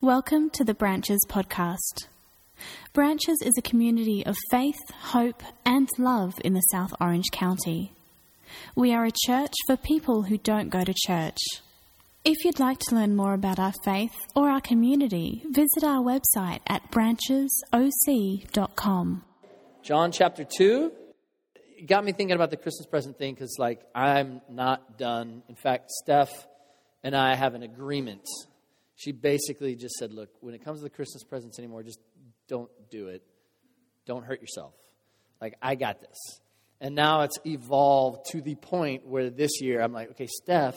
Welcome to the Branches podcast. Branches is a community of faith, hope, and love in the South Orange County. We are a church for people who don't go to church. If you'd like to learn more about our faith or our community, visit our website at branchesoc.com. John chapter 2 it got me thinking about the Christmas present thing because, like, I'm not done. In fact, Steph and I have an agreement she basically just said, Look, when it comes to the Christmas presents anymore, just don't do it. Don't hurt yourself. Like, I got this. And now it's evolved to the point where this year I'm like, okay, Steph,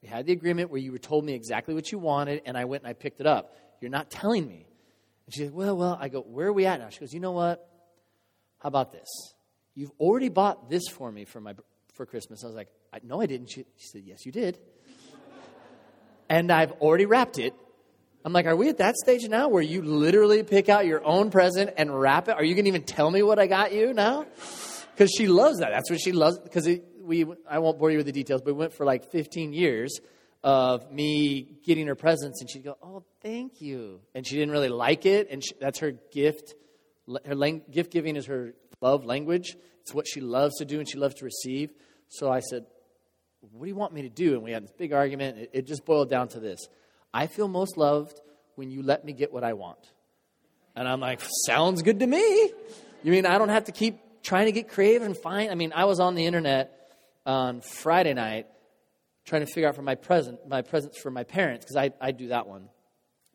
we had the agreement where you were told me exactly what you wanted, and I went and I picked it up. You're not telling me. And she's like, well, well, I go, where are we at now? She goes, you know what? How about this? You've already bought this for me for my for Christmas. I was like, I, no, I didn't. She, she said, yes, you did and I've already wrapped it. I'm like, are we at that stage now where you literally pick out your own present and wrap it? Are you going to even tell me what I got you now? Because she loves that. That's what she loves. Because we, I won't bore you with the details, but we went for like 15 years of me getting her presents, and she'd go, "Oh, thank you," and she didn't really like it, and she, that's her gift. Her lang- gift giving is her love language. It's what she loves to do, and she loves to receive. So I said, what do you want me to do? And we had this big argument. It, it just boiled down to this I feel most loved when you let me get what I want. And I'm like, sounds good to me. You mean I don't have to keep trying to get creative and find? I mean, I was on the internet on Friday night trying to figure out for my present, my presents for my parents, because I, I do that one.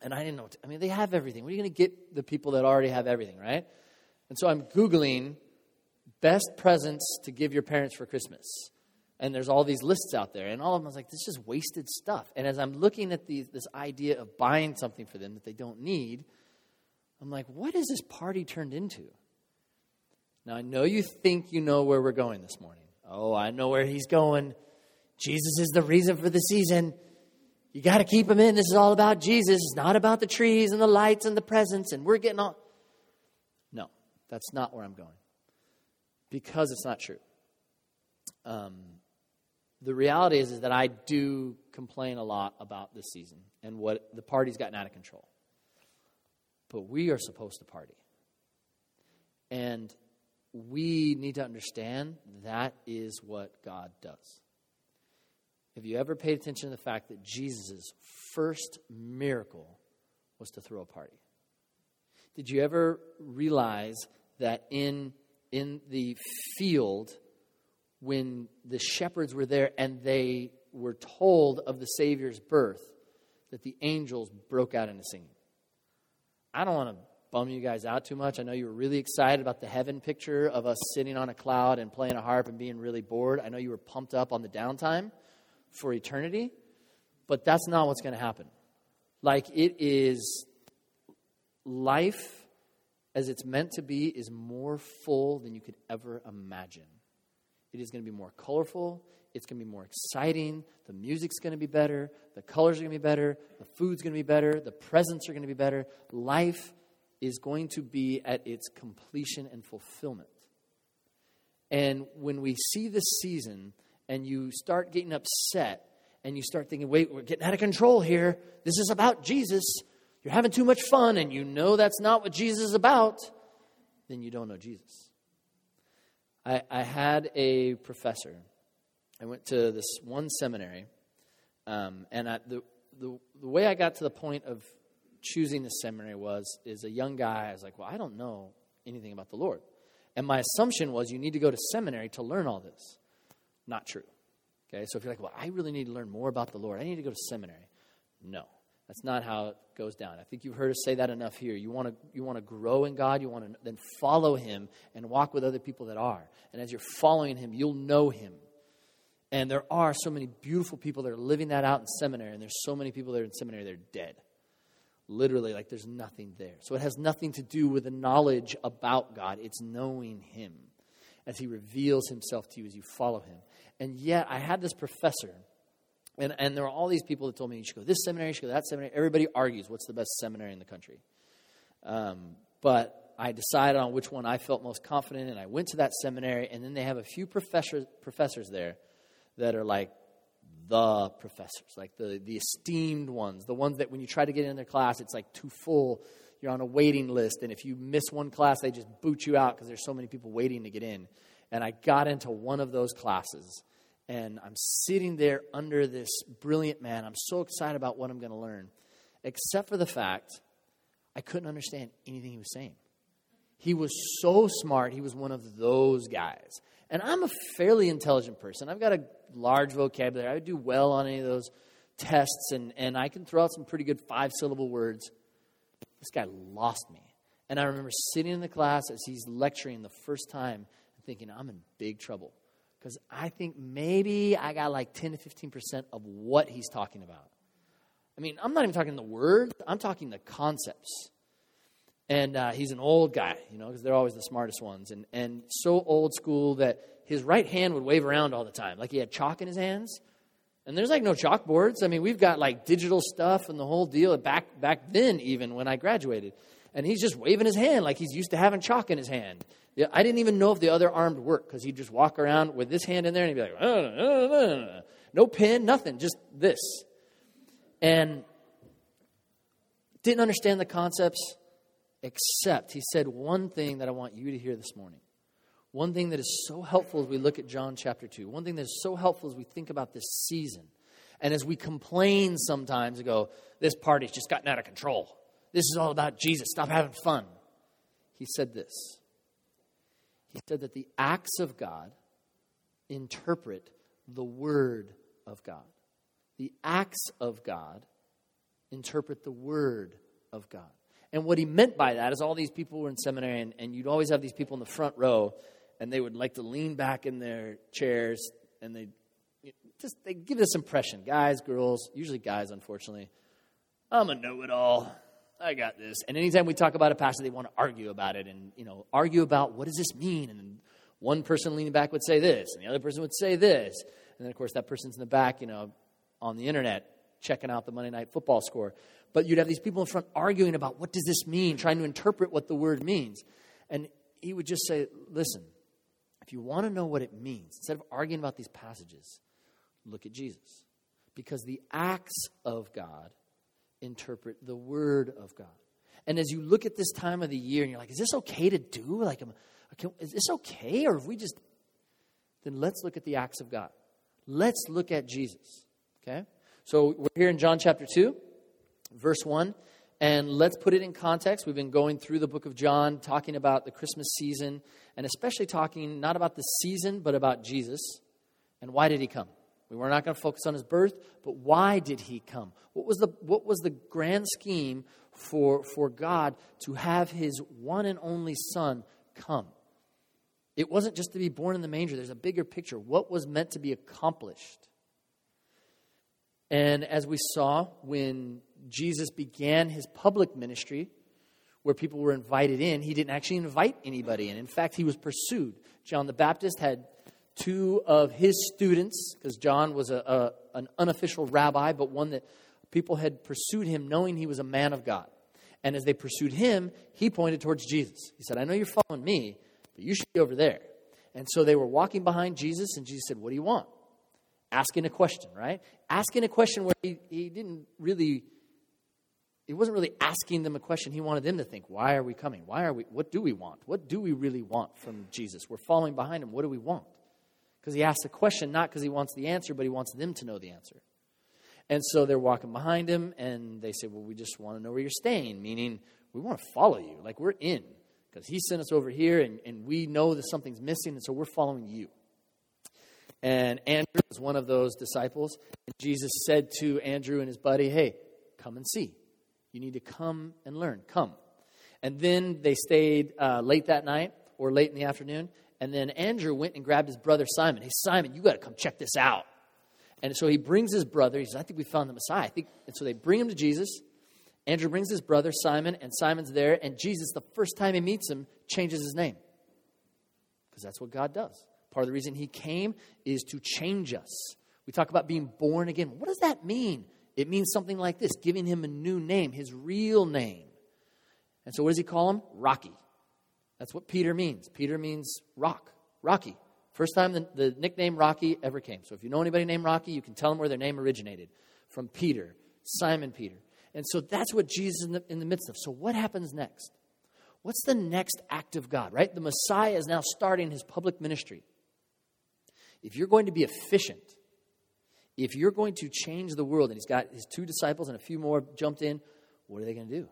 And I didn't know. To, I mean, they have everything. What are you going to get the people that already have everything, right? And so I'm Googling best presents to give your parents for Christmas and there's all these lists out there and all of them I was like this is just wasted stuff. And as i'm looking at this idea of buying something for them that they don't need i'm like what is this party turned into? Now i know you think you know where we're going this morning. Oh i know where he's going. Jesus is the reason for the season. You got to keep him in. This is all about jesus. It's not about the trees and the lights and the presents and we're getting all no that's not where i'm going. Because it's not true. Um, the reality is, is that I do complain a lot about this season and what the party's gotten out of control. But we are supposed to party. And we need to understand that is what God does. Have you ever paid attention to the fact that Jesus' first miracle was to throw a party? Did you ever realize that in, in the field, when the shepherds were there and they were told of the Savior's birth, that the angels broke out into singing. I don't want to bum you guys out too much. I know you were really excited about the heaven picture of us sitting on a cloud and playing a harp and being really bored. I know you were pumped up on the downtime for eternity, but that's not what's going to happen. Like, it is life as it's meant to be is more full than you could ever imagine. It is going to be more colorful. It's going to be more exciting. The music's going to be better. The colors are going to be better. The food's going to be better. The presents are going to be better. Life is going to be at its completion and fulfillment. And when we see this season and you start getting upset and you start thinking, wait, we're getting out of control here. This is about Jesus. You're having too much fun and you know that's not what Jesus is about, then you don't know Jesus. I, I had a professor. I went to this one seminary, um, and I, the, the, the way I got to the point of choosing the seminary was is a young guy. I was like, well, I don't know anything about the Lord, and my assumption was you need to go to seminary to learn all this. Not true. Okay, so if you're like, well, I really need to learn more about the Lord, I need to go to seminary. No, that's not how it goes down. I think you've heard us say that enough here. You want to you want to grow in God, you want to then follow him and walk with other people that are. And as you're following him, you'll know him. And there are so many beautiful people that are living that out in seminary, and there's so many people that are in seminary that are dead. Literally, like there's nothing there. So it has nothing to do with the knowledge about God, it's knowing him as he reveals himself to you as you follow him. And yet, I had this professor and, and there were all these people that told me, you should go this seminary, you should go that seminary. Everybody argues what's the best seminary in the country. Um, but I decided on which one I felt most confident in. And I went to that seminary, and then they have a few professors, professors there that are like, the professors, like the, the esteemed ones, the ones that when you try to get in their class, it's like too full. You're on a waiting list, and if you miss one class, they just boot you out because there's so many people waiting to get in. And I got into one of those classes, and I'm sitting there under this brilliant man. I'm so excited about what I'm going to learn, except for the fact I couldn't understand anything he was saying. He was so smart, he was one of those guys. And I'm a fairly intelligent person. I've got a large vocabulary. I would do well on any of those tests, and, and I can throw out some pretty good five syllable words. This guy lost me. And I remember sitting in the class as he's lecturing the first time thinking, I'm in big trouble. Because I think maybe I got like 10 to 15% of what he's talking about. I mean, I'm not even talking the words, I'm talking the concepts. And uh, he's an old guy, you know, because they're always the smartest ones. And, and so old school that his right hand would wave around all the time, like he had chalk in his hands. And there's like no chalkboards. I mean, we've got like digital stuff and the whole deal back, back then, even when I graduated. And he's just waving his hand like he's used to having chalk in his hand. I didn't even know if the other arm worked because he'd just walk around with this hand in there and he'd be like, uh, uh, uh, no pin, nothing, just this. And didn't understand the concepts, except he said one thing that I want you to hear this morning. One thing that is so helpful as we look at John chapter 2. One thing that is so helpful as we think about this season. And as we complain sometimes and go, this party's just gotten out of control. This is all about Jesus. Stop having fun. He said this. He said that the acts of God interpret the Word of God. The acts of God interpret the Word of God. And what he meant by that is all these people were in seminary, and, and you'd always have these people in the front row and they would like to lean back in their chairs and they just they give this impression guys girls usually guys unfortunately i'm a know-it-all i got this. And anytime we talk about a passage they want to argue about it and you know argue about what does this mean? And one person leaning back would say this and the other person would say this. And then of course that person's in the back you know on the internet checking out the monday night football score. But you'd have these people in front arguing about what does this mean trying to interpret what the word means. And he would just say listen if you want to know what it means, instead of arguing about these passages, look at Jesus. Because the acts of God interpret the Word of God. And as you look at this time of the year and you're like, is this okay to do? Like, is this okay? Or if we just, then let's look at the acts of God. Let's look at Jesus. Okay? So we're here in John chapter 2, verse 1. And let's put it in context. We've been going through the book of John, talking about the Christmas season, and especially talking not about the season, but about Jesus. And why did he come? We were not going to focus on his birth, but why did he come? What was the, what was the grand scheme for, for God to have his one and only son come? It wasn't just to be born in the manger, there's a bigger picture. What was meant to be accomplished? And as we saw when Jesus began his public ministry, where people were invited in, he didn't actually invite anybody in. In fact, he was pursued. John the Baptist had two of his students, because John was a, a, an unofficial rabbi, but one that people had pursued him knowing he was a man of God. And as they pursued him, he pointed towards Jesus. He said, I know you're following me, but you should be over there. And so they were walking behind Jesus, and Jesus said, What do you want? Asking a question, right? Asking a question where he, he didn't really he wasn't really asking them a question. He wanted them to think, why are we coming? Why are we, what do we want? What do we really want from Jesus? We're following behind him. What do we want? Because he asks the question not because he wants the answer, but he wants them to know the answer. And so they're walking behind him and they say, well, we just want to know where you're staying, meaning we want to follow you. Like we're in because he sent us over here and, and we know that something's missing, and so we're following you. And Andrew was one of those disciples. And Jesus said to Andrew and his buddy, hey, come and see. You need to come and learn. Come. And then they stayed uh, late that night or late in the afternoon. And then Andrew went and grabbed his brother Simon. Hey, Simon, you got to come check this out. And so he brings his brother. He says, I think we found the Messiah. I think, and so they bring him to Jesus. Andrew brings his brother Simon, and Simon's there. And Jesus, the first time he meets him, changes his name. Because that's what God does. Part of the reason he came is to change us. We talk about being born again. What does that mean? It means something like this giving him a new name, his real name. And so, what does he call him? Rocky. That's what Peter means. Peter means rock, Rocky. First time the, the nickname Rocky ever came. So if you know anybody named Rocky, you can tell them where their name originated from Peter, Simon Peter. And so that's what Jesus is in the, in the midst of. So what happens next? What's the next act of God, right? The Messiah is now starting his public ministry. If you're going to be efficient, if you're going to change the world, and he's got his two disciples and a few more jumped in, what are they going to do?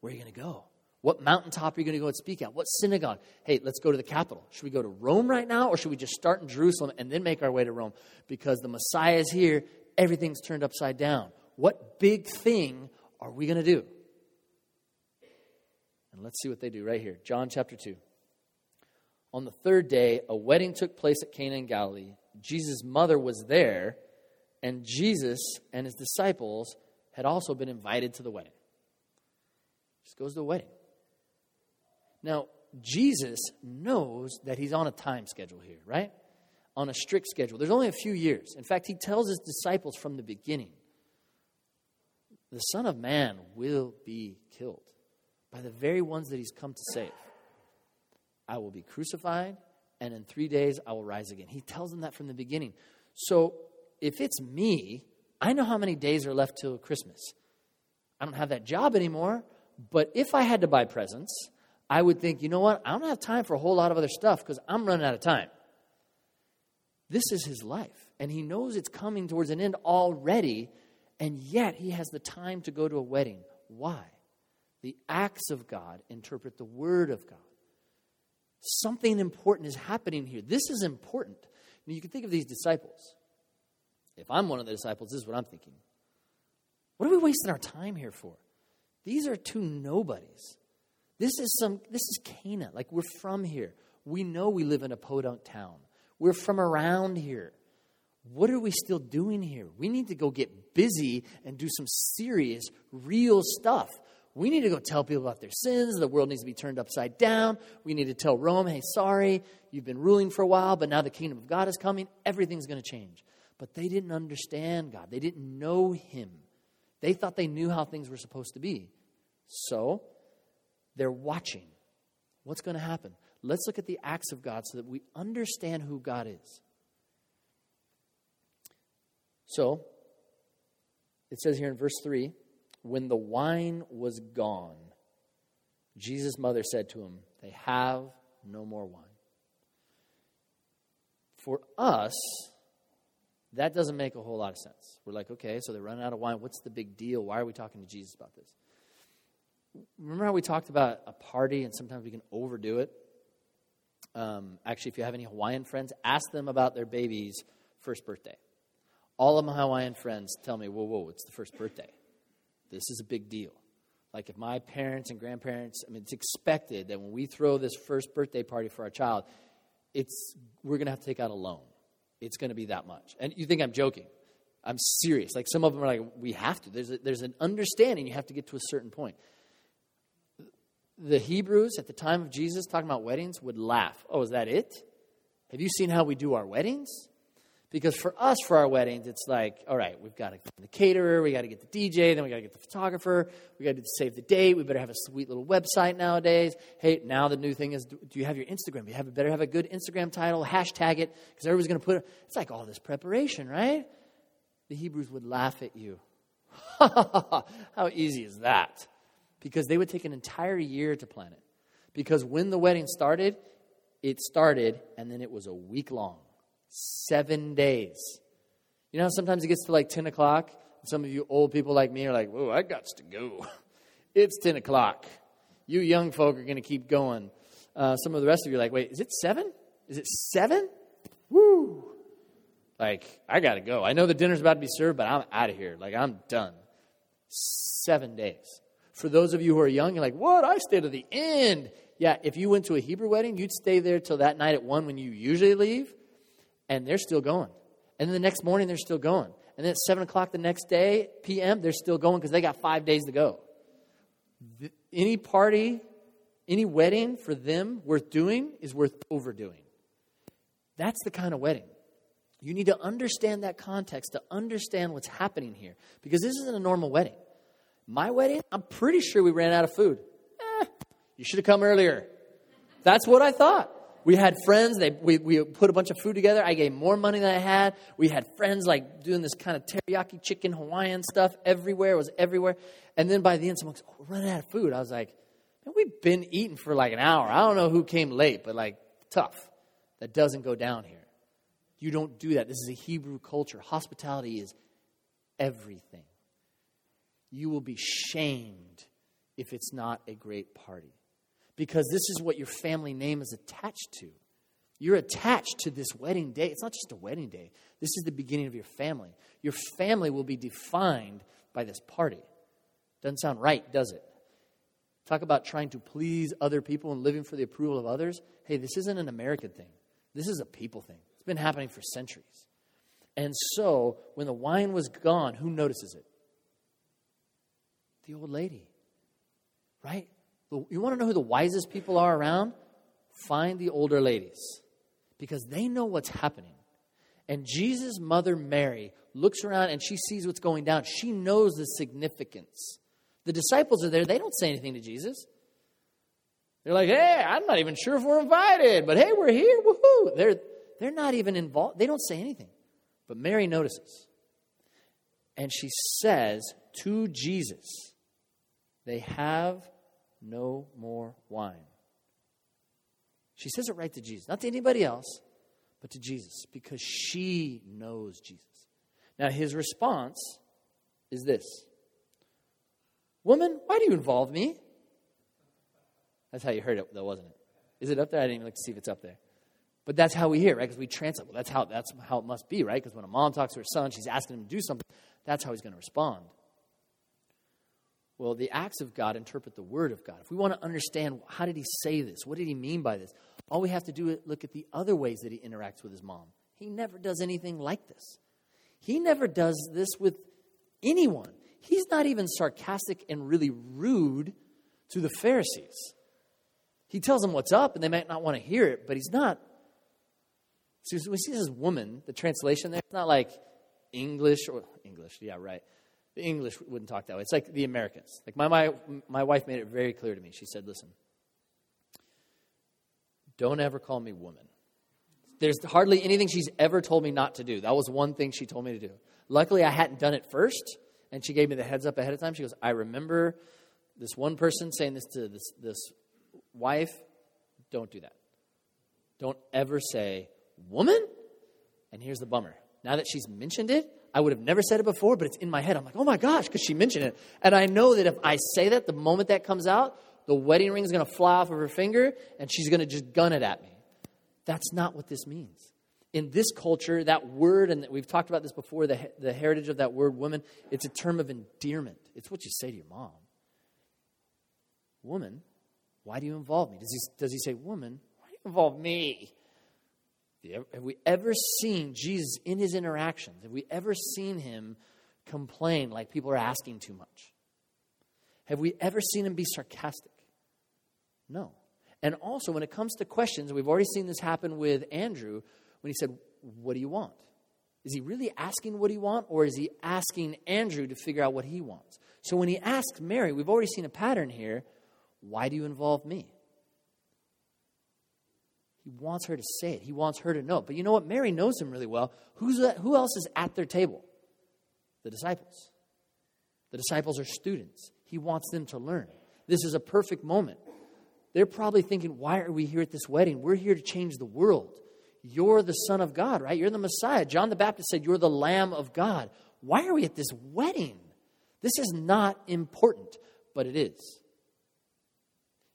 Where are you going to go? What mountaintop are you going to go and speak at? What synagogue? Hey, let's go to the capital. Should we go to Rome right now, or should we just start in Jerusalem and then make our way to Rome? Because the Messiah is here, everything's turned upside down. What big thing are we going to do? And let's see what they do right here. John chapter 2. On the third day, a wedding took place at Cana in Galilee. Jesus' mother was there, and Jesus and his disciples had also been invited to the wedding. Just goes to the wedding. Now, Jesus knows that he's on a time schedule here, right? On a strict schedule. There's only a few years. In fact, he tells his disciples from the beginning the Son of Man will be killed by the very ones that he's come to save. I will be crucified, and in three days I will rise again. He tells them that from the beginning. So if it's me, I know how many days are left till Christmas. I don't have that job anymore, but if I had to buy presents, I would think, you know what? I don't have time for a whole lot of other stuff because I'm running out of time. This is his life, and he knows it's coming towards an end already, and yet he has the time to go to a wedding. Why? The acts of God interpret the word of God. Something important is happening here. This is important. You can think of these disciples. If I'm one of the disciples, this is what I'm thinking. What are we wasting our time here for? These are two nobodies. This is some this is Cana. Like we're from here. We know we live in a podunk town. We're from around here. What are we still doing here? We need to go get busy and do some serious, real stuff. We need to go tell people about their sins. The world needs to be turned upside down. We need to tell Rome, hey, sorry, you've been ruling for a while, but now the kingdom of God is coming. Everything's going to change. But they didn't understand God, they didn't know Him. They thought they knew how things were supposed to be. So they're watching. What's going to happen? Let's look at the acts of God so that we understand who God is. So, it says here in verse 3 when the wine was gone, Jesus' mother said to him, They have no more wine. For us, that doesn't make a whole lot of sense. We're like, okay, so they're running out of wine. What's the big deal? Why are we talking to Jesus about this? Remember how we talked about a party and sometimes we can overdo it? Um, actually, if you have any Hawaiian friends, ask them about their baby's first birthday. All of my Hawaiian friends tell me, whoa, whoa, it's the first birthday. This is a big deal. Like if my parents and grandparents, I mean, it's expected that when we throw this first birthday party for our child, it's we're going to have to take out a loan. It's going to be that much. And you think I'm joking? I'm serious. Like some of them are like, we have to. There's a, there's an understanding you have to get to a certain point. The Hebrews at the time of Jesus talking about weddings would laugh. Oh, is that it? Have you seen how we do our weddings? Because for us, for our weddings, it's like, all right, we've got to get the caterer, we got to get the DJ, then we got to get the photographer, we got to save the date, we better have a sweet little website nowadays. Hey, now the new thing is, do you have your Instagram? You have better have a good Instagram title, hashtag it, because everybody's going to put it. It's like all this preparation, right? The Hebrews would laugh at you. How easy is that? Because they would take an entire year to plan it. Because when the wedding started, it started and then it was a week long. Seven days. You know sometimes it gets to like 10 o'clock? Some of you old people like me are like, whoa, I got to go. It's 10 o'clock. You young folk are going to keep going. Uh, some of the rest of you are like, wait, is it 7? Is it 7? Woo! Like, I got to go. I know the dinner's about to be served, but I'm out of here. Like, I'm done. Seven days. For those of you who are young, you're like, what? I stay to the end. Yeah, if you went to a Hebrew wedding, you'd stay there till that night at 1 when you usually leave and they're still going. And then the next morning, they're still going. And then at 7 o'clock the next day, p.m., they're still going because they got five days to go. Any party, any wedding for them worth doing is worth overdoing. That's the kind of wedding. You need to understand that context to understand what's happening here because this isn't a normal wedding. My wedding, I'm pretty sure we ran out of food. Eh, you should have come earlier. That's what I thought. We had friends. They, we, we put a bunch of food together. I gave more money than I had. We had friends like doing this kind of teriyaki chicken Hawaiian stuff everywhere. It was everywhere. And then by the end, someone goes, oh, we're running out of food. I was like, man, we've been eating for like an hour. I don't know who came late, but like, tough. That doesn't go down here. You don't do that. This is a Hebrew culture. Hospitality is everything. You will be shamed if it's not a great party because this is what your family name is attached to. You're attached to this wedding day. It's not just a wedding day, this is the beginning of your family. Your family will be defined by this party. Doesn't sound right, does it? Talk about trying to please other people and living for the approval of others. Hey, this isn't an American thing, this is a people thing. It's been happening for centuries. And so, when the wine was gone, who notices it? The old lady, right? You want to know who the wisest people are around? Find the older ladies because they know what's happening. And Jesus' mother, Mary, looks around and she sees what's going down. She knows the significance. The disciples are there. They don't say anything to Jesus. They're like, hey, I'm not even sure if we're invited, but hey, we're here. Woohoo. They're, they're not even involved. They don't say anything. But Mary notices. And she says to Jesus, they have no more wine. She says it right to Jesus, not to anybody else, but to Jesus, because she knows Jesus. Now, his response is this Woman, why do you involve me? That's how you heard it, though, wasn't it? Is it up there? I didn't even look to see if it's up there. But that's how we hear, right? Because we translate. Well, that's how that's how it must be, right? Because when a mom talks to her son, she's asking him to do something. That's how he's going to respond. Well, the acts of God interpret the word of God. If we want to understand how did he say this? What did he mean by this? All we have to do is look at the other ways that he interacts with his mom. He never does anything like this. He never does this with anyone. He's not even sarcastic and really rude to the Pharisees. He tells them what's up, and they might not want to hear it, but he's not. See, when he says woman, the translation there, it's not like English or English, yeah, right. The English wouldn't talk that way. It's like the Americans. Like my, my, my wife made it very clear to me. She said, listen, don't ever call me woman. There's hardly anything she's ever told me not to do. That was one thing she told me to do. Luckily, I hadn't done it first, and she gave me the heads up ahead of time. She goes, I remember this one person saying this to this, this wife. Don't do that. Don't ever say, woman? And here's the bummer. Now that she's mentioned it, I would have never said it before, but it's in my head. I'm like, oh my gosh, because she mentioned it. And I know that if I say that, the moment that comes out, the wedding ring is going to fly off of her finger and she's going to just gun it at me. That's not what this means. In this culture, that word, and we've talked about this before, the, the heritage of that word, woman, it's a term of endearment. It's what you say to your mom. Woman, why do you involve me? Does he, does he say, Woman, why do you involve me? Have we ever seen Jesus in his interactions? Have we ever seen him complain like people are asking too much? Have we ever seen him be sarcastic? No. And also, when it comes to questions, we've already seen this happen with Andrew when he said, What do you want? Is he really asking what he wants, or is he asking Andrew to figure out what he wants? So when he asks Mary, we've already seen a pattern here. Why do you involve me? He wants her to say it. He wants her to know. But you know what? Mary knows him really well. Who's that, who else is at their table? The disciples. The disciples are students. He wants them to learn. This is a perfect moment. They're probably thinking, why are we here at this wedding? We're here to change the world. You're the Son of God, right? You're the Messiah. John the Baptist said, You're the Lamb of God. Why are we at this wedding? This is not important, but it is.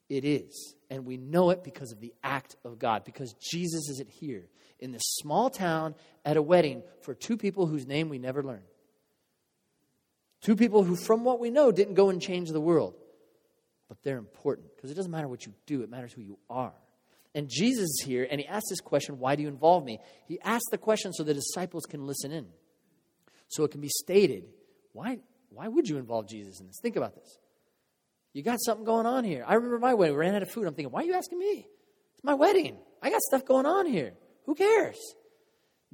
It is. And we know it because of the act of God, because Jesus is it here in this small town at a wedding for two people whose name we never learned. Two people who, from what we know, didn't go and change the world. But they're important because it doesn't matter what you do, it matters who you are. And Jesus is here and he asks this question Why do you involve me? He asks the question so the disciples can listen in. So it can be stated why, why would you involve Jesus in this? Think about this. You got something going on here. I remember my wedding. We ran out of food. I'm thinking, why are you asking me? It's my wedding. I got stuff going on here. Who cares?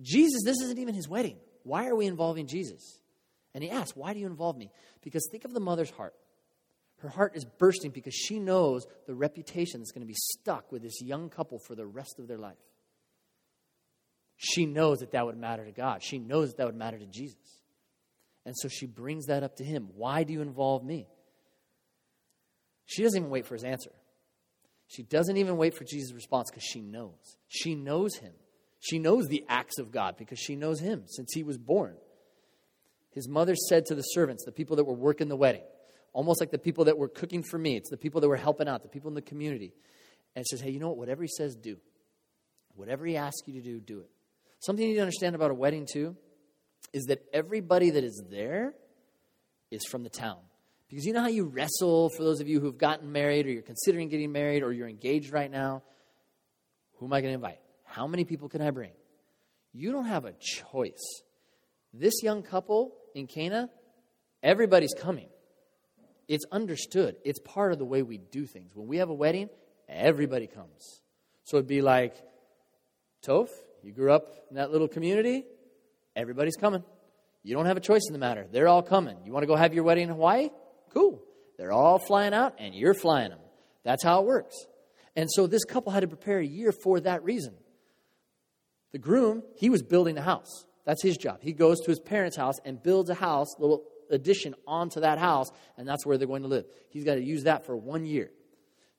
Jesus, this isn't even his wedding. Why are we involving Jesus? And he asks, Why do you involve me? Because think of the mother's heart. Her heart is bursting because she knows the reputation that's going to be stuck with this young couple for the rest of their life. She knows that that would matter to God. She knows that that would matter to Jesus. And so she brings that up to him. Why do you involve me? She doesn't even wait for his answer. She doesn't even wait for Jesus' response because she knows. She knows him. She knows the acts of God because she knows him since he was born. His mother said to the servants, the people that were working the wedding, almost like the people that were cooking for me, it's the people that were helping out, the people in the community, and says, Hey, you know what? Whatever he says, do. Whatever he asks you to do, do it. Something you need to understand about a wedding, too, is that everybody that is there is from the town. Because you know how you wrestle for those of you who've gotten married or you're considering getting married or you're engaged right now? Who am I going to invite? How many people can I bring? You don't have a choice. This young couple in Cana, everybody's coming. It's understood. It's part of the way we do things. When we have a wedding, everybody comes. So it'd be like, Toph, you grew up in that little community, everybody's coming. You don't have a choice in the matter. They're all coming. You want to go have your wedding in Hawaii? Cool. They're all flying out, and you're flying them. That's how it works. And so this couple had to prepare a year for that reason. The groom, he was building a house. That's his job. He goes to his parents' house and builds a house, little addition onto that house, and that's where they're going to live. He's got to use that for one year.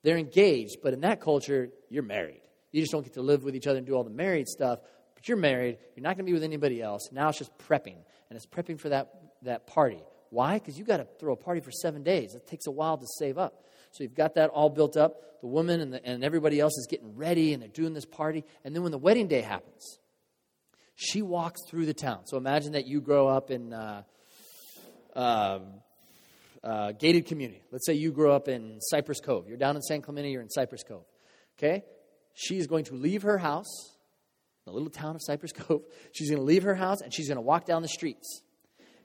They're engaged, but in that culture, you're married. You just don't get to live with each other and do all the married stuff, but you're married. You're not going to be with anybody else. Now it's just prepping, and it's prepping for that, that party. Why? Because you got to throw a party for seven days. It takes a while to save up. So you've got that all built up. The woman and, the, and everybody else is getting ready, and they're doing this party. And then when the wedding day happens, she walks through the town. So imagine that you grow up in uh, uh, uh, gated community. Let's say you grow up in Cypress Cove. You're down in San Clemente, you're in Cypress Cove. Okay? She is going to leave her house, the little town of Cypress Cove. She's going to leave her house and she's going to walk down the streets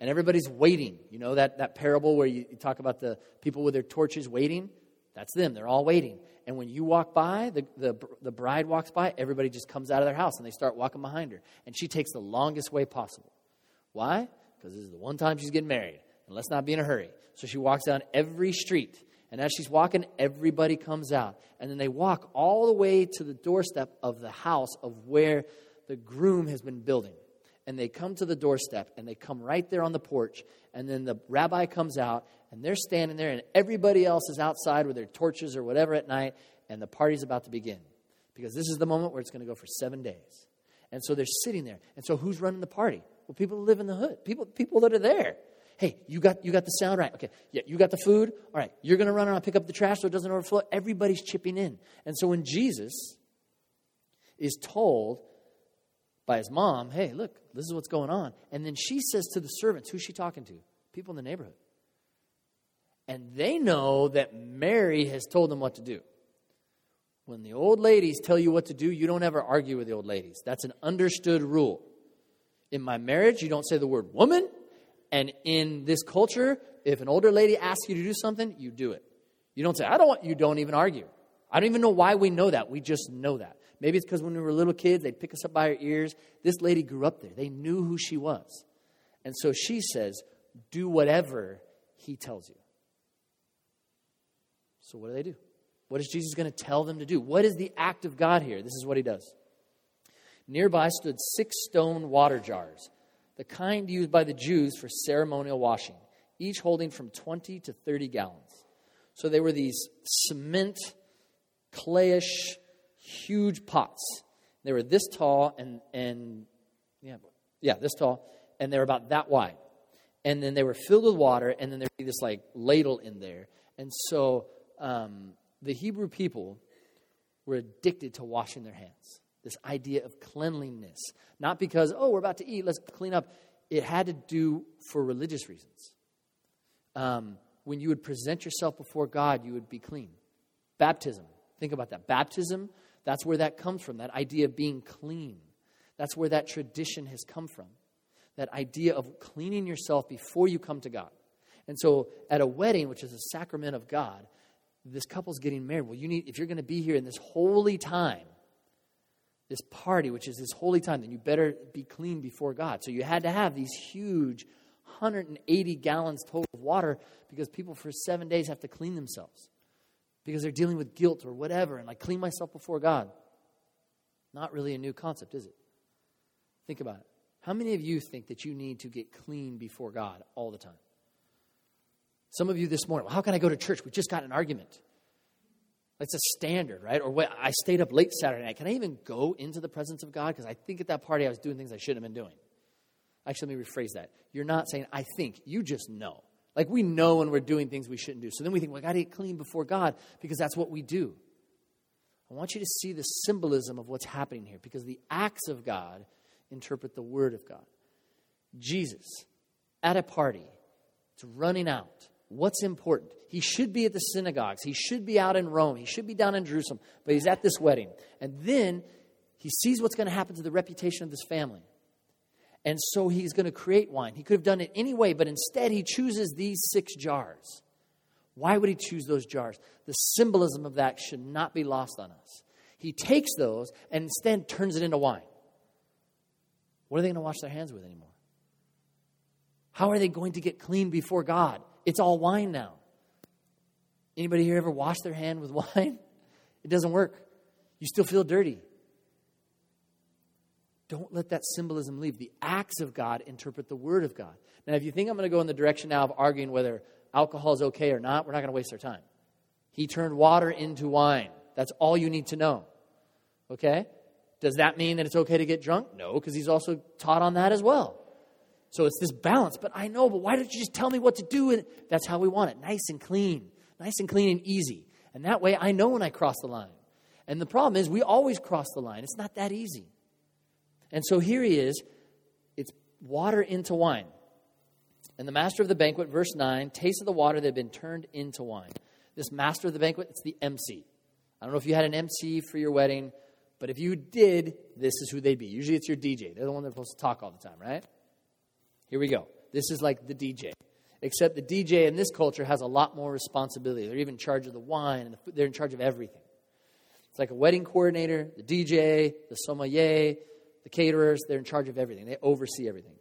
and everybody's waiting. You know that, that parable where you, you talk about the people with their torches waiting? That's them. They're all waiting. And when you walk by, the, the, the bride walks by, everybody just comes out of their house and they start walking behind her. And she takes the longest way possible. Why? Because this is the one time she's getting married. And let's not be in a hurry. So she walks down every street. And as she's walking, everybody comes out. And then they walk all the way to the doorstep of the house of where the groom has been building and they come to the doorstep and they come right there on the porch. And then the rabbi comes out and they're standing there, and everybody else is outside with their torches or whatever at night, and the party's about to begin. Because this is the moment where it's going to go for seven days. And so they're sitting there. And so who's running the party? Well, people live in the hood, people, people that are there. Hey, you got, you got the sound right. Okay, yeah, you got the food. All right, you're going to run around pick up the trash so it doesn't overflow. Everybody's chipping in. And so when Jesus is told by his mom, hey, look, this is what's going on. And then she says to the servants, who's she talking to? People in the neighborhood. And they know that Mary has told them what to do. When the old ladies tell you what to do, you don't ever argue with the old ladies. That's an understood rule. In my marriage, you don't say the word woman. And in this culture, if an older lady asks you to do something, you do it. You don't say, I don't want, you don't even argue. I don't even know why we know that. We just know that. Maybe it's because when we were little kids, they'd pick us up by our ears. This lady grew up there. They knew who she was. And so she says, Do whatever he tells you. So what do they do? What is Jesus going to tell them to do? What is the act of God here? This is what he does. Nearby stood six stone water jars, the kind used by the Jews for ceremonial washing, each holding from 20 to 30 gallons. So they were these cement, clayish huge pots. They were this tall and, and yeah, yeah, this tall, and they were about that wide. And then they were filled with water, and then there'd be this like ladle in there. And so um, the Hebrew people were addicted to washing their hands. This idea of cleanliness. Not because, oh, we're about to eat, let's clean up. It had to do for religious reasons. Um, when you would present yourself before God, you would be clean. Baptism. Think about that. Baptism that's where that comes from, that idea of being clean. That's where that tradition has come from. That idea of cleaning yourself before you come to God. And so at a wedding, which is a sacrament of God, this couple's getting married. Well, you need if you're going to be here in this holy time, this party, which is this holy time, then you better be clean before God. So you had to have these huge 180 gallons total of water because people for seven days have to clean themselves because they're dealing with guilt or whatever, and I clean myself before God. Not really a new concept, is it? Think about it. How many of you think that you need to get clean before God all the time? Some of you this morning, well, how can I go to church? We just got an argument. That's a standard, right? Or what, I stayed up late Saturday night. Can I even go into the presence of God? Because I think at that party I was doing things I shouldn't have been doing. Actually, let me rephrase that. You're not saying, I think. You just know. Like we know when we're doing things we shouldn't do. So then we think, well, I got to get clean before God because that's what we do. I want you to see the symbolism of what's happening here because the acts of God interpret the Word of God. Jesus, at a party, it's running out. What's important? He should be at the synagogues. He should be out in Rome. He should be down in Jerusalem. But he's at this wedding. And then he sees what's going to happen to the reputation of this family. And so he's going to create wine. He could have done it anyway, but instead he chooses these six jars. Why would he choose those jars? The symbolism of that should not be lost on us. He takes those and instead turns it into wine. What are they going to wash their hands with anymore? How are they going to get clean before God? It's all wine now. Anybody here ever wash their hand with wine? It doesn't work. You still feel dirty. Don't let that symbolism leave. The acts of God interpret the word of God. Now, if you think I'm going to go in the direction now of arguing whether alcohol is okay or not, we're not going to waste our time. He turned water into wine. That's all you need to know. Okay? Does that mean that it's okay to get drunk? No, because he's also taught on that as well. So it's this balance. But I know, but why don't you just tell me what to do? And that's how we want it nice and clean, nice and clean and easy. And that way I know when I cross the line. And the problem is, we always cross the line. It's not that easy. And so here he is. It's water into wine. And the master of the banquet, verse 9, tasted the water that had been turned into wine. This master of the banquet, it's the MC. I don't know if you had an MC for your wedding, but if you did, this is who they'd be. Usually it's your DJ. They're the one that's supposed to talk all the time, right? Here we go. This is like the DJ. Except the DJ in this culture has a lot more responsibility. They're even in charge of the wine, and the, they're in charge of everything. It's like a wedding coordinator, the DJ, the sommelier, the caterers. They're in charge of everything, they oversee everything.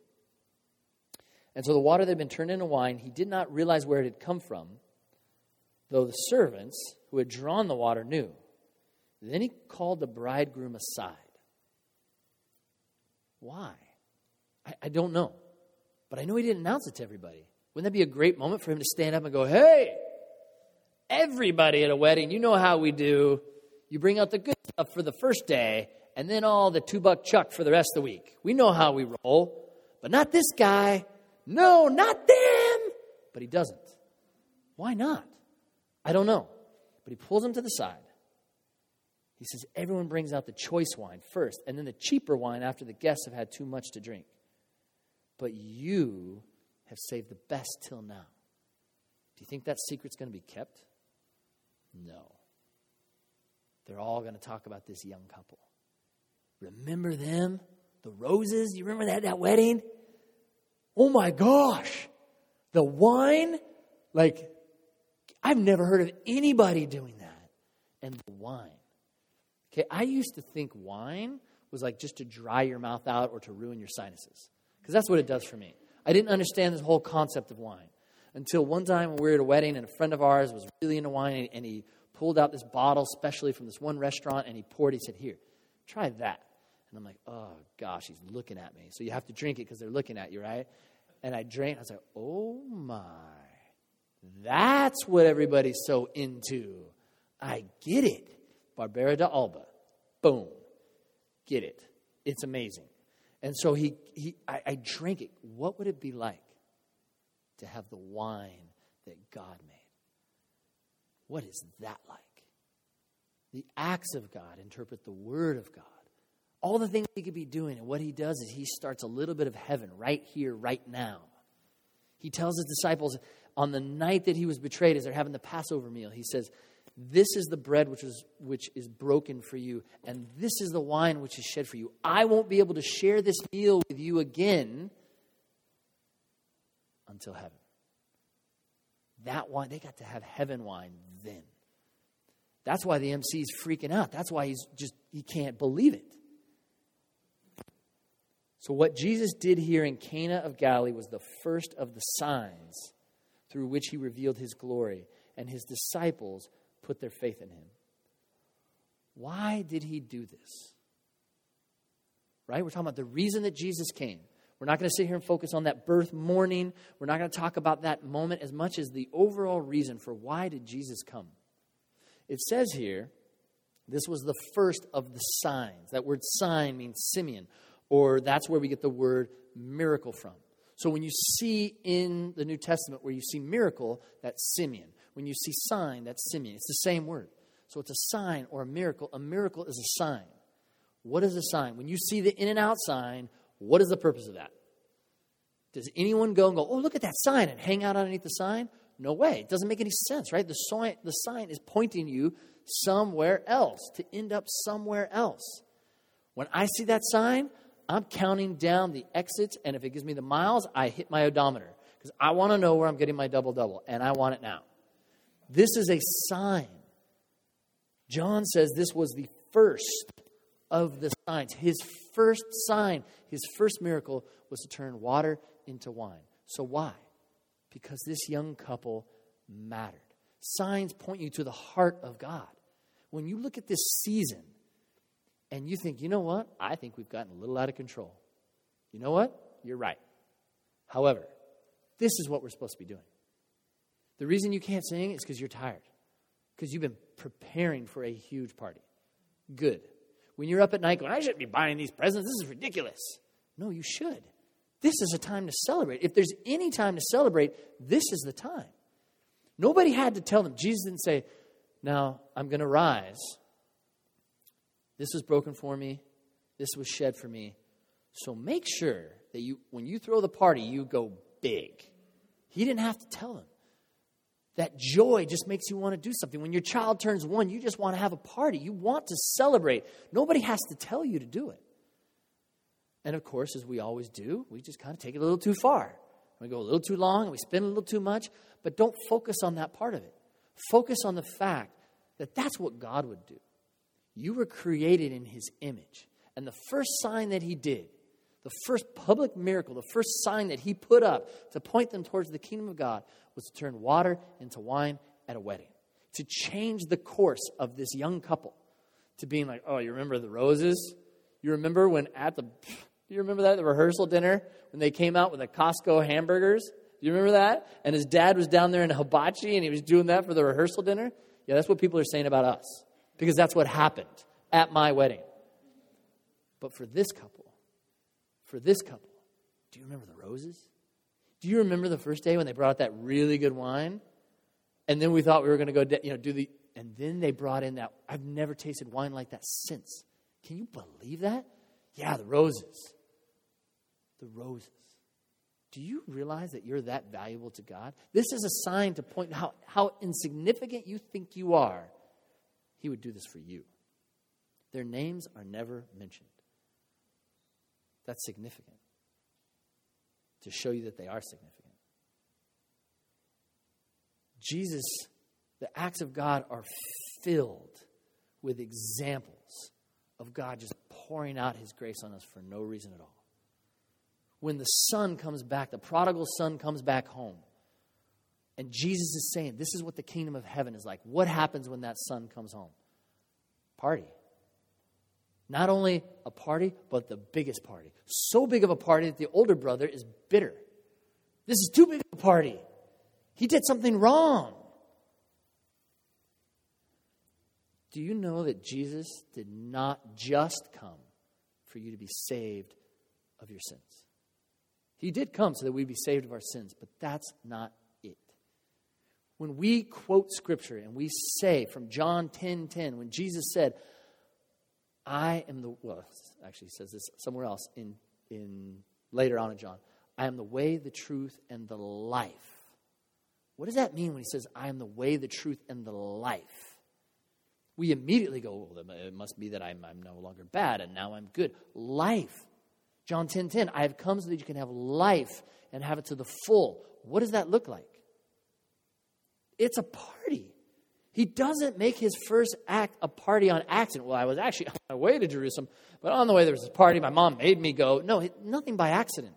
And so the water that had been turned into wine, he did not realize where it had come from, though the servants who had drawn the water knew. Then he called the bridegroom aside. Why? I, I don't know. But I know he didn't announce it to everybody. Wouldn't that be a great moment for him to stand up and go, hey, everybody at a wedding, you know how we do. You bring out the good stuff for the first day, and then all the two buck chuck for the rest of the week. We know how we roll, but not this guy. No, not them. But he doesn't. Why not? I don't know. But he pulls him to the side. He says, Everyone brings out the choice wine first, and then the cheaper wine after the guests have had too much to drink. But you have saved the best till now. Do you think that secret's going to be kept? No. They're all going to talk about this young couple. Remember them? The roses? You remember that, that wedding? Oh my gosh. The wine? Like, I've never heard of anybody doing that. And the wine. Okay, I used to think wine was like just to dry your mouth out or to ruin your sinuses. Because that's what it does for me. I didn't understand this whole concept of wine until one time when we were at a wedding and a friend of ours was really into wine and he pulled out this bottle specially from this one restaurant and he poured He said, Here, try that. And I'm like, Oh gosh, he's looking at me. So you have to drink it because they're looking at you, right? And I drank. I was like, Oh my. That's what everybody's so into. I get it. Barbera de Alba. Boom. Get it. It's amazing. And so he, he I, I drank it. What would it be like to have the wine that God made? What is that like? The acts of God interpret the Word of God. All the things he could be doing, and what he does is he starts a little bit of heaven right here, right now. He tells his disciples on the night that he was betrayed, as they're having the Passover meal, he says, This is the bread which is, which is broken for you, and this is the wine which is shed for you. I won't be able to share this meal with you again until heaven. That wine, they got to have heaven wine then. That's why the MC is freaking out. That's why he's just, he can't believe it. So, what Jesus did here in Cana of Galilee was the first of the signs through which he revealed his glory, and his disciples put their faith in him. Why did he do this? Right? We're talking about the reason that Jesus came. We're not going to sit here and focus on that birth morning. We're not going to talk about that moment as much as the overall reason for why did Jesus come. It says here, this was the first of the signs. That word sign means semeion, or that's where we get the word miracle from. So when you see in the New Testament where you see miracle, that's semeion. When you see sign, that's semeion. It's the same word. So it's a sign or a miracle. A miracle is a sign. What is a sign? When you see the In-N-Out sign, what is the purpose of that? Does anyone go and go, oh, look at that sign and hang out underneath the sign? No way. It doesn't make any sense, right? The sign, the sign is pointing you somewhere else to end up somewhere else. When I see that sign, I'm counting down the exits, and if it gives me the miles, I hit my odometer because I want to know where I'm getting my double double, and I want it now. This is a sign. John says this was the first of the signs. His first sign, his first miracle was to turn water into wine. So, why? Because this young couple mattered. Signs point you to the heart of God. When you look at this season, and you think, you know what? I think we've gotten a little out of control. You know what? You're right. However, this is what we're supposed to be doing. The reason you can't sing is because you're tired, because you've been preparing for a huge party. Good. When you're up at night going, I shouldn't be buying these presents, this is ridiculous. No, you should. This is a time to celebrate. If there's any time to celebrate, this is the time. Nobody had to tell them. Jesus didn't say, Now I'm going to rise this was broken for me. This was shed for me. So make sure that you, when you throw the party, you go big. He didn't have to tell them. That joy just makes you want to do something. When your child turns one, you just want to have a party. You want to celebrate. Nobody has to tell you to do it. And of course, as we always do, we just kind of take it a little too far. We go a little too long, and we spend a little too much, but don't focus on that part of it. Focus on the fact that that's what God would do. You were created in his image. And the first sign that he did, the first public miracle, the first sign that he put up to point them towards the kingdom of God was to turn water into wine at a wedding, to change the course of this young couple to being like, oh, you remember the roses? You remember when at the, do you remember that, at the rehearsal dinner, when they came out with the Costco hamburgers? Do you remember that? And his dad was down there in hibachi and he was doing that for the rehearsal dinner? Yeah, that's what people are saying about us because that's what happened at my wedding. But for this couple, for this couple, do you remember the roses? Do you remember the first day when they brought out that really good wine? And then we thought we were going to go, you know, do the, and then they brought in that, I've never tasted wine like that since. Can you believe that? Yeah, the roses. The roses. Do you realize that you're that valuable to God? This is a sign to point how, how insignificant you think you are he would do this for you. Their names are never mentioned. That's significant to show you that they are significant. Jesus, the acts of God are filled with examples of God just pouring out his grace on us for no reason at all. When the son comes back, the prodigal son comes back home, and Jesus is saying, This is what the kingdom of heaven is like. What happens when that son comes home? Party. Not only a party, but the biggest party. So big of a party that the older brother is bitter. This is too big of a party. He did something wrong. Do you know that Jesus did not just come for you to be saved of your sins? He did come so that we'd be saved of our sins, but that's not it. when we quote scripture and we say from John 10 10, when Jesus said, I am the, well, actually he says this somewhere else in, in later on in John, I am the way, the truth, and the life. What does that mean when he says, I am the way, the truth, and the life? We immediately go, well, it must be that I'm, I'm no longer bad and now I'm good. Life. John 10 10, I have come so that you can have life and have it to the full. What does that look like? It's a party. He doesn't make his first act a party on accident. Well, I was actually on my way to Jerusalem, but on the way there was a party. My mom made me go. No, nothing by accident.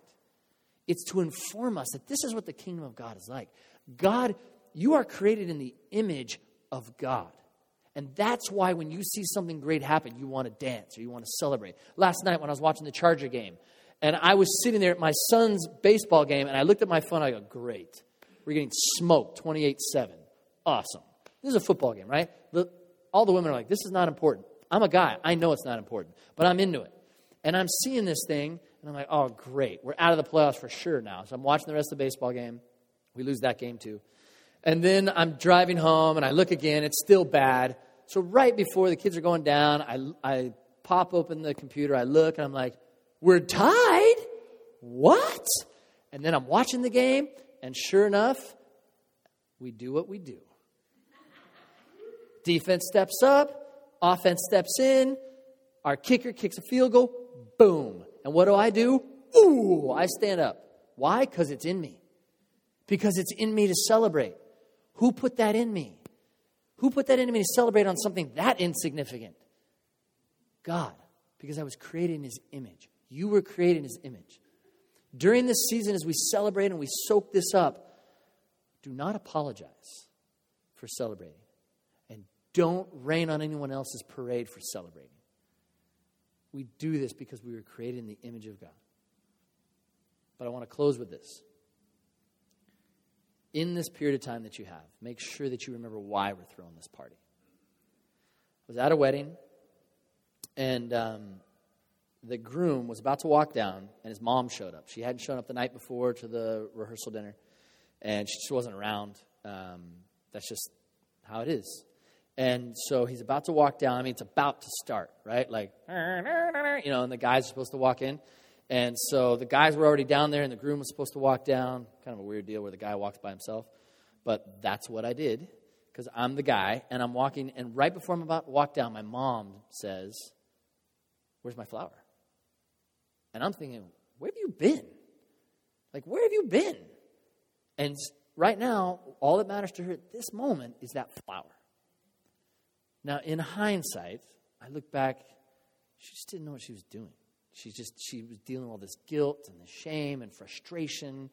It's to inform us that this is what the kingdom of God is like. God, you are created in the image of God. And that's why when you see something great happen, you want to dance or you want to celebrate. Last night when I was watching the Charger game, and I was sitting there at my son's baseball game, and I looked at my phone, I go, great. We're getting smoked 28 7. Awesome. This is a football game, right? All the women are like, this is not important. I'm a guy. I know it's not important, but I'm into it. And I'm seeing this thing, and I'm like, oh, great. We're out of the playoffs for sure now. So I'm watching the rest of the baseball game. We lose that game too. And then I'm driving home, and I look again. It's still bad. So right before the kids are going down, I, I pop open the computer. I look, and I'm like, we're tied? What? And then I'm watching the game, and sure enough, we do what we do. Defense steps up, offense steps in, our kicker kicks a field goal, boom. And what do I do? Ooh, I stand up. Why? Because it's in me. Because it's in me to celebrate. Who put that in me? Who put that in me to celebrate on something that insignificant? God, because I was created in His image. You were created in His image. During this season, as we celebrate and we soak this up, do not apologize for celebrating. And don't rain on anyone else's parade for celebrating. We do this because we were created in the image of God. But I want to close with this. In this period of time that you have, make sure that you remember why we're throwing this party. I was at a wedding, and um, the groom was about to walk down, and his mom showed up. She hadn't shown up the night before to the rehearsal dinner, and she just wasn't around. Um, that's just how it is. And so he's about to walk down. I mean, it's about to start, right? Like, you know, and the guys are supposed to walk in. And so the guys were already down there, and the groom was supposed to walk down. Kind of a weird deal where the guy walks by himself. But that's what I did because I'm the guy, and I'm walking. And right before I'm about to walk down, my mom says, Where's my flower? And I'm thinking, where have you been? Like, where have you been? And right now, all that matters to her at this moment is that flower. Now, in hindsight, I look back, she just didn't know what she was doing. She just she was dealing with all this guilt and the shame and frustration.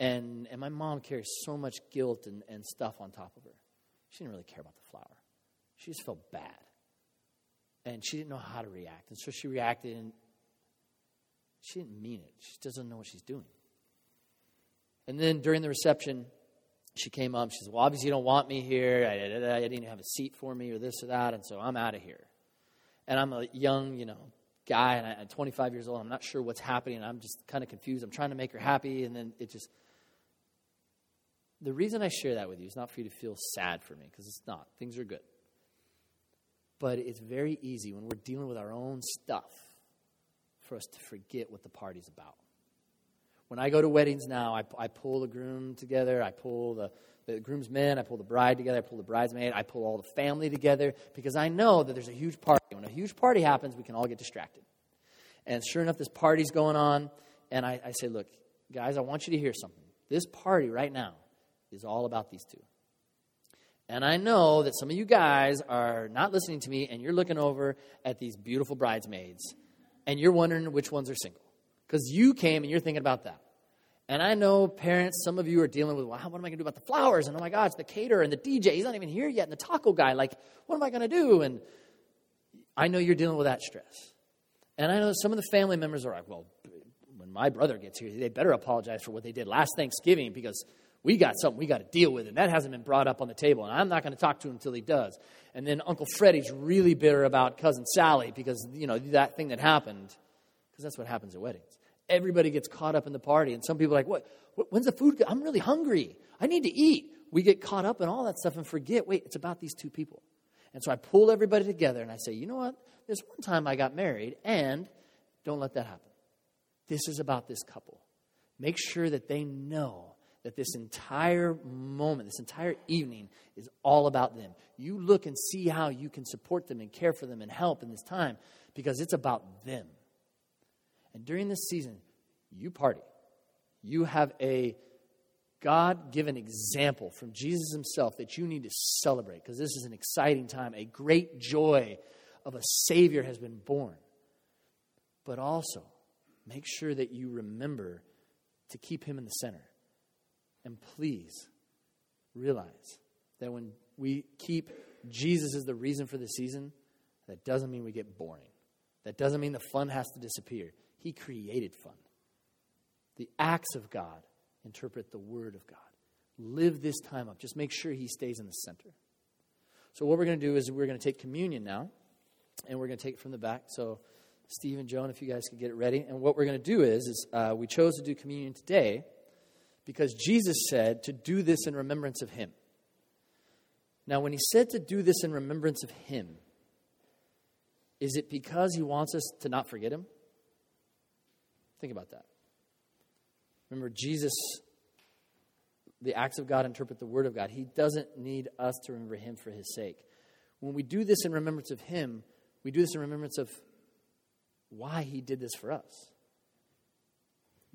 And, and my mom carries so much guilt and, and stuff on top of her. She didn't really care about the flower. She just felt bad. And she didn't know how to react. And so she reacted and she didn't mean it. She doesn't know what she's doing. And then during the reception, she came up. She said, Well, obviously, you don't want me here. I, I, I didn't have a seat for me or this or that. And so I'm out of here. And I'm a young, you know, guy, and I'm 25 years old. I'm not sure what's happening. I'm just kind of confused. I'm trying to make her happy. And then it just. The reason I share that with you is not for you to feel sad for me, because it's not. Things are good. But it's very easy when we're dealing with our own stuff for us to forget what the party's about. When I go to weddings now, I, I pull the groom together, I pull the, the groomsmen, I pull the bride together, I pull the bridesmaid, I pull all the family together because I know that there's a huge party. When a huge party happens, we can all get distracted. And sure enough, this party's going on, and I, I say, Look, guys, I want you to hear something. This party right now is all about these two. And I know that some of you guys are not listening to me, and you're looking over at these beautiful bridesmaids and you're wondering which ones are single because you came and you're thinking about that. And I know parents, some of you are dealing with, well, what am I going to do about the flowers? And oh my God, it's the caterer and the DJ. He's not even here yet. And the taco guy, like, what am I going to do? And I know you're dealing with that stress. And I know some of the family members are like, well, when my brother gets here, they better apologize for what they did last Thanksgiving because we got something we got to deal with, and that hasn't been brought up on the table, and I'm not going to talk to him until he does. And then Uncle Freddie's really bitter about cousin Sally because you know that thing that happened, because that's what happens at weddings. Everybody gets caught up in the party, and some people are like, "What? When's the food? I'm really hungry. I need to eat." We get caught up in all that stuff and forget. Wait, it's about these two people. And so I pull everybody together and I say, "You know what? There's one time I got married, and don't let that happen. This is about this couple. Make sure that they know." that this entire moment, this entire evening is all about them. You look and see how you can support them and care for them and help in this time because it's about them. And during this season, you party. You have a God given example from Jesus himself that you need to celebrate because this is an exciting time. A great joy of a Savior has been born. But also, make sure that you remember to keep him in the center. And please realize that when we keep Jesus as the reason for the season, that doesn't mean we get boring. That doesn't mean the fun has to disappear. He created fun. The acts of God interpret the Word of God. Live this time up. Just make sure He stays in the center. So, what we're going to do is we're going to take communion now, and we're going to take it from the back. So, Steve and Joan, if you guys could get it ready. And what we're going to do is, is uh, we chose to do communion today because Jesus said to do this in remembrance of Him. Now, when He said to do this in remembrance of Him, is it because He wants us to not forget Him? Think about that. Remember, Jesus, the acts of God interpret the Word of God. He doesn't need us to remember Him for His sake. When we do this in remembrance of Him, we do this in remembrance of why He did this for us.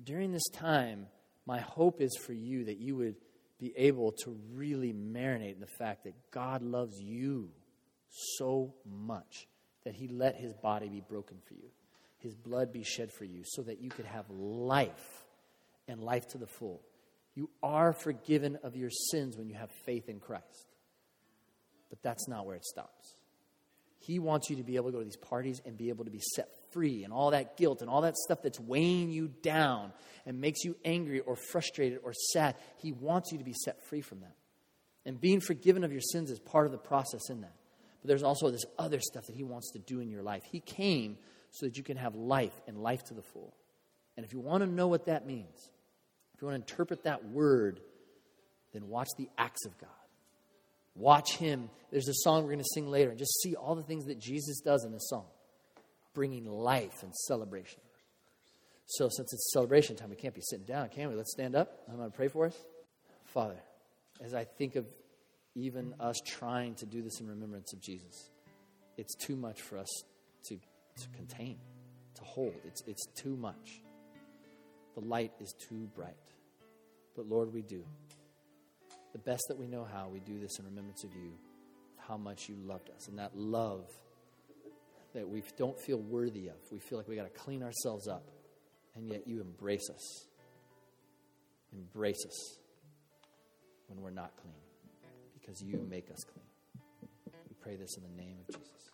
During this time, my hope is for you that you would be able to really marinate in the fact that God loves you so much that He let His body be broken for you, His blood be shed for you, so that you could have life and life to the full. You are forgiven of your sins when you have faith in Christ. But that's not where it stops. He wants you to be able to go to these parties and be able to be set free and all that guilt and all that stuff that's weighing you down and makes you angry or frustrated or sad. He wants you to be set free from that. And being forgiven of your sins is part of the process in that. But there's also this other stuff that He wants to do in your life. He came so that you can have life and life to the full. And if you want to know what that means, if you want to interpret that word, then watch the acts of God. Watch Him. There's a song we're going to sing later, and just see all the things that Jesus does in the song, bringing life and celebration. So, since it's celebration time, we can't be sitting down, can we? Let's stand up. I'm going to pray for us. Father, as I think of even us trying to do this in remembrance of Jesus, it's too much for us to, to contain, to hold. It's, it's too much. The light is too bright. But Lord, we do. The best that we know how, we do this in remembrance of you, how much you loved us. And that love that we don't feel worthy of. We feel like we got to clean ourselves up. And yet you embrace us. Embrace us when we're not clean because you make us clean. We pray this in the name of Jesus.